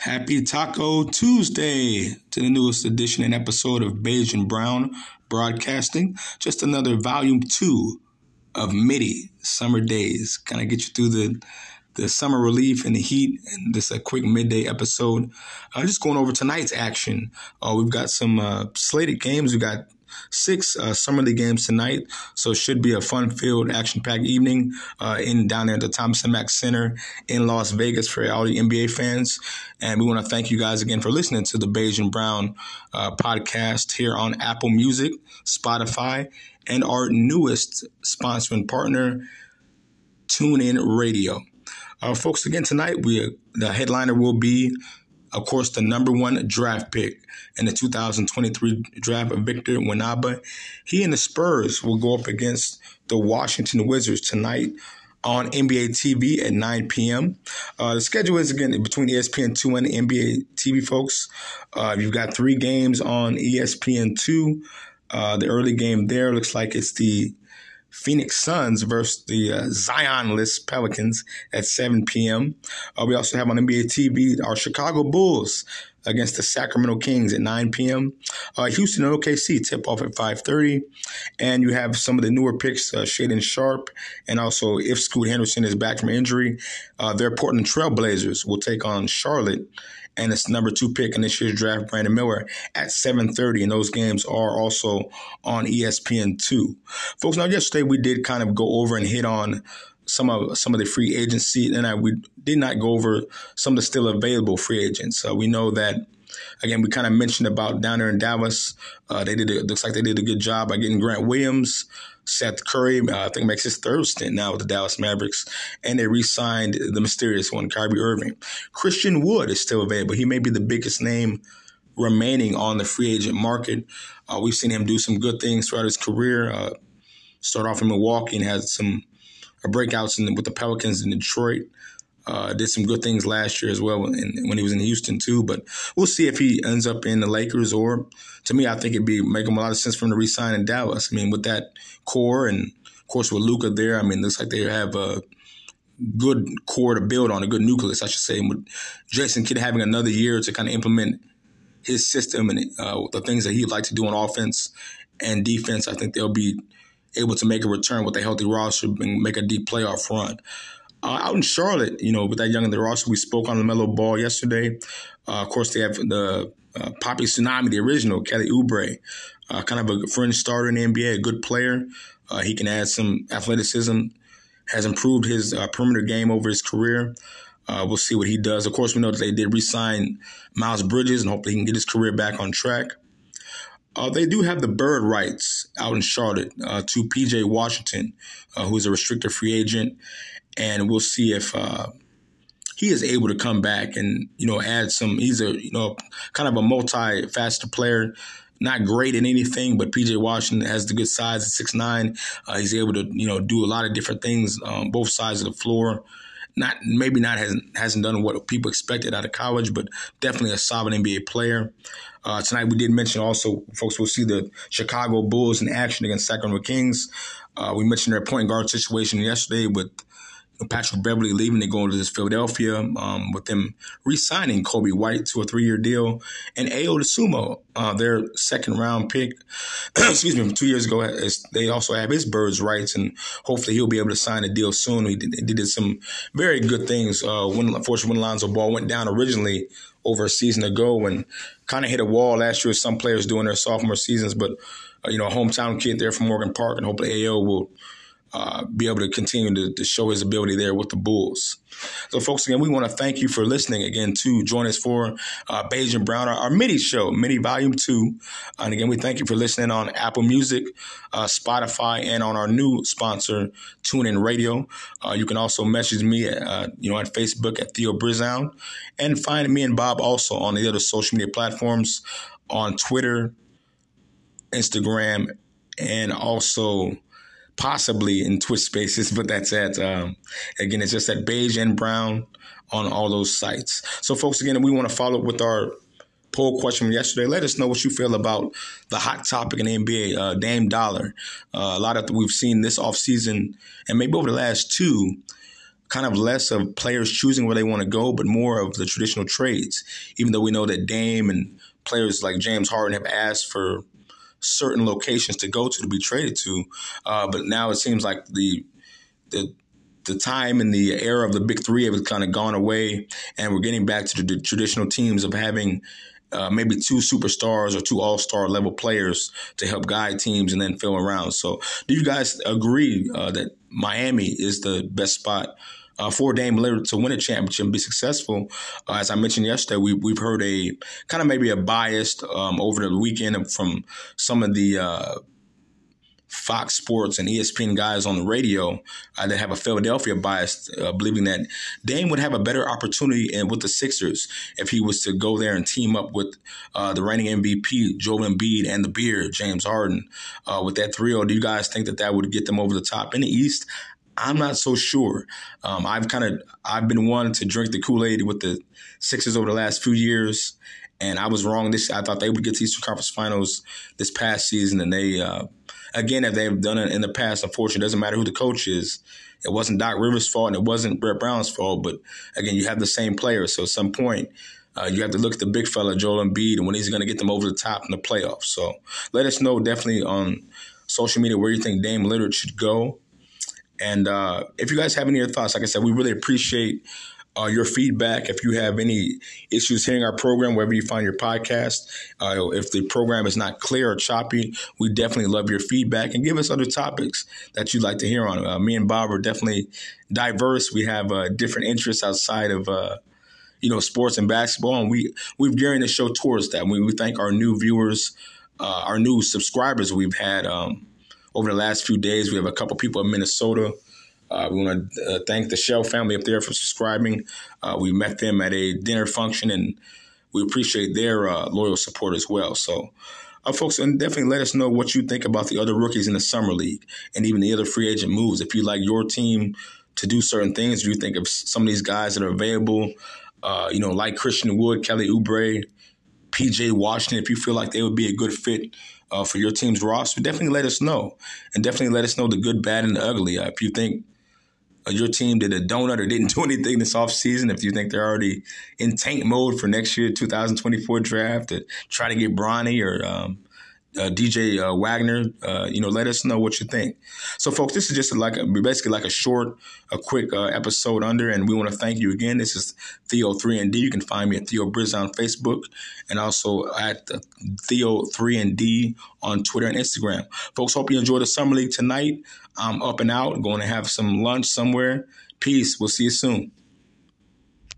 Happy Taco Tuesday to the newest edition and episode of Baj and Brown Broadcasting. Just another volume two of MIDI Summer Days. Kind of get you through the the summer relief and the heat, and just a quick midday episode. I'm uh, just going over tonight's action. Uh, we've got some uh, slated games. We've got six uh, summer league games tonight, so should be a fun-filled, action-packed evening uh, in down there at the Thomas and Mack Center in Las Vegas for all the NBA fans. And we want to thank you guys again for listening to the Baj and Brown uh, podcast here on Apple Music, Spotify, and our newest sponsoring partner, TuneIn Radio. Uh, folks, again tonight, we the headliner will be of course, the number one draft pick in the 2023 draft, Victor Wembanyama. He and the Spurs will go up against the Washington Wizards tonight on NBA TV at 9 p.m. Uh, the schedule is again between ESPN2 and NBA TV, folks. Uh, you've got three games on ESPN2. Uh, the early game there looks like it's the Phoenix Suns versus the uh, Zionless Pelicans at 7 p.m. Uh, we also have on NBA TV our Chicago Bulls against the Sacramento Kings at 9 p.m. Uh, Houston and OKC tip off at 5:30, and you have some of the newer picks, uh, Shaedon Sharpe, and also if Scoot Henderson is back from injury, uh, their Portland Trailblazers will take on Charlotte and it's number two pick in this year's draft, Brandon Miller, at 7.30. And those games are also on ESPN2. Folks, now yesterday we did kind of go over and hit on some of some of the free agency, and I, we did not go over some of the still available free agents. Uh, we know that again we kind of mentioned about down there in Dallas. Uh, they did a, looks like they did a good job by getting Grant Williams. Seth Curry, uh, I think, makes his third stint now with the Dallas Mavericks, and they re-signed the mysterious one, Kyrie Irving. Christian Wood is still available. He may be the biggest name remaining on the free agent market. Uh, we've seen him do some good things throughout his career. Uh, start off in Milwaukee and had some breakouts in, with the Pelicans in Detroit. Uh, did some good things last year as well when, when he was in Houston too. But we'll see if he ends up in the Lakers or, to me, I think it'd be make him a lot of sense for him to resign in Dallas. I mean, with that core and of course with Luka there, I mean, looks like they have a good core to build on, a good nucleus, I should say. And with Jason Kidd having another year to kind of implement his system and uh, the things that he'd like to do on offense and defense, I think they'll be able to make a return with a healthy roster and make a deep playoff run. Uh, out in Charlotte, you know, with that young in the roster, we spoke on the LaMelo Ball yesterday. Uh, of course, they have the uh, Poppy Tsunami, the original, Kelly Oubre, uh, kind of a fringe starter in the NBA, a good player. Uh, he can add some athleticism, has improved his uh, perimeter game over his career. we'll see what he does. Of course, we know that they did re-sign Miles Bridges, and hopefully he can get his career back on track. They do have the bird rights out in Charlotte to PJ Washington, who is a restricted free agent and we'll see if uh, he is able to come back and you know add some. He's a you know kind of a multi-faceted player. Not great in anything, but PJ Washington has the good size at six nine. Uh, he's able to you know do a lot of different things on both sides of the floor. Not maybe not hasn't hasn't done what people expected out of college, but definitely a solid NBA player. Uh, tonight we did mention also, folks will see the Chicago Bulls in action against Sacramento Kings. Uh, we mentioned their point guard situation yesterday with Patrick Beverley leaving and going to this Philadelphia, um, with them re-signing Coby White to a three-year deal, and Ayo Dosunmu, uh, their second-round pick, excuse me, from two years ago. They also have his birds rights, and hopefully he'll be able to sign a deal soon. He did, he did some very good things. Uh, when unfortunately when Lonzo Ball went down originally over a season ago, and kind of hit a wall last year. Some players doing their sophomore seasons, but uh, you know, a hometown kid there from Morgan Park, and hopefully Ayo will uh, be able to continue to, to, show his ability there with the Bulls. So, folks, again, we want to thank you for listening again to join us for uh, Baj and Brown, our, our show, MIDI Volume 2. And again, we thank you for listening on Apple Music, uh, Spotify, and on our new sponsor, TuneIn Radio. Uh, you can also message me, at, uh, you know, at Facebook at Theo Brizown, and find me and Bob also on the other social media platforms on Twitter, Instagram, and also possibly in Twitch Spaces, but that's at um, again, it's just at beige and brown on all those sites. So, folks, again, we want to follow up with our poll question from yesterday. Let us know what you feel about the hot topic in the NBA, uh, Dame Dollar. Uh, a lot of we've seen this offseason and maybe over the last two kind of less of players choosing where they want to go, but more of the traditional trades. Even though we know that Dame and players like James Harden have asked for certain locations to go to to be traded to, uh, but now it seems like the the the time and the era of the big three have kind of gone away, and we're getting back to the traditional teams of having uh, maybe two superstars or two all star level players to help guide teams and then fill around. So, do you guys agree uh, that Miami is the best spot? Uh, for Dame Lillard to win a championship and be successful, uh, as I mentioned yesterday, we, we've heard a kind of maybe a biased um, over the weekend from some of the uh, Fox Sports and ESPN guys on the radio uh, that have a Philadelphia bias, uh, believing that Dame would have a better opportunity in, with the Sixers if he was to go there and team up with uh, the reigning MVP Joel Embiid and the Beard James Harden. Uh, with that trio, do you guys think that that would get them over the top in the East? I'm not so sure. Um, I've kind of I've been one to drink the Kool Aid with the Sixers over the last few years, and I was wrong. This I thought they would get to Eastern Conference Finals this past season, and they uh, again, if they've done it in the past, unfortunately, it doesn't matter who the coach is. It wasn't Doc Rivers' fault and it wasn't Brett Brown's fault. But again, you have the same players. So at some point, uh, you have to look at the big fella, Joel Embiid, and when he's going to get them over the top in the playoffs. So let us know definitely on social media where you think Dame Lillard should go. And uh, if you guys have any other thoughts, like I said, we really appreciate uh, your feedback. If you have any issues hearing our program, wherever you find your podcast, uh, if the program is not clear or choppy, we definitely love your feedback and give us other topics that you'd like to hear on. Uh, me and Bob are definitely diverse. We have uh, different interests outside of uh, you know sports and basketball, and we we've gearing the show towards that. We, we thank our new viewers, uh, our new subscribers we've had um, over the last few days. We have a couple people in Minnesota. Uh, we want to uh, thank the Shell family up there for subscribing. Uh, we met them at a dinner function, and we appreciate their uh, loyal support as well. So, uh, folks, and definitely let us know what you think about the other rookies in the summer league and even the other free agent moves. If you like your team to do certain things, do you think of some of these guys that are available, uh, you know, like Christian Wood, Kelly Oubre, PJ Washington, if you feel like they would be a good fit uh, for your team's roster, definitely let us know. And definitely let us know the good, bad, and the ugly. Uh, if you think your team did a donut or didn't do anything this offseason, if you think they're already in tank mode for next year, 2024 draft, to try to get Bronny or um, uh, DJ uh, Wagner, uh, you know, let us know what you think. So, folks, this is just like a, basically like a short, a quick uh, episode under, and we want to thank you again. This is Theo Three and D. You can find me at Theo Briz on Facebook, and also at Theo Three and D on Twitter and Instagram. Folks, hope you enjoy the summer league tonight. I'm up and out, going to have some lunch somewhere. Peace. We'll see you soon.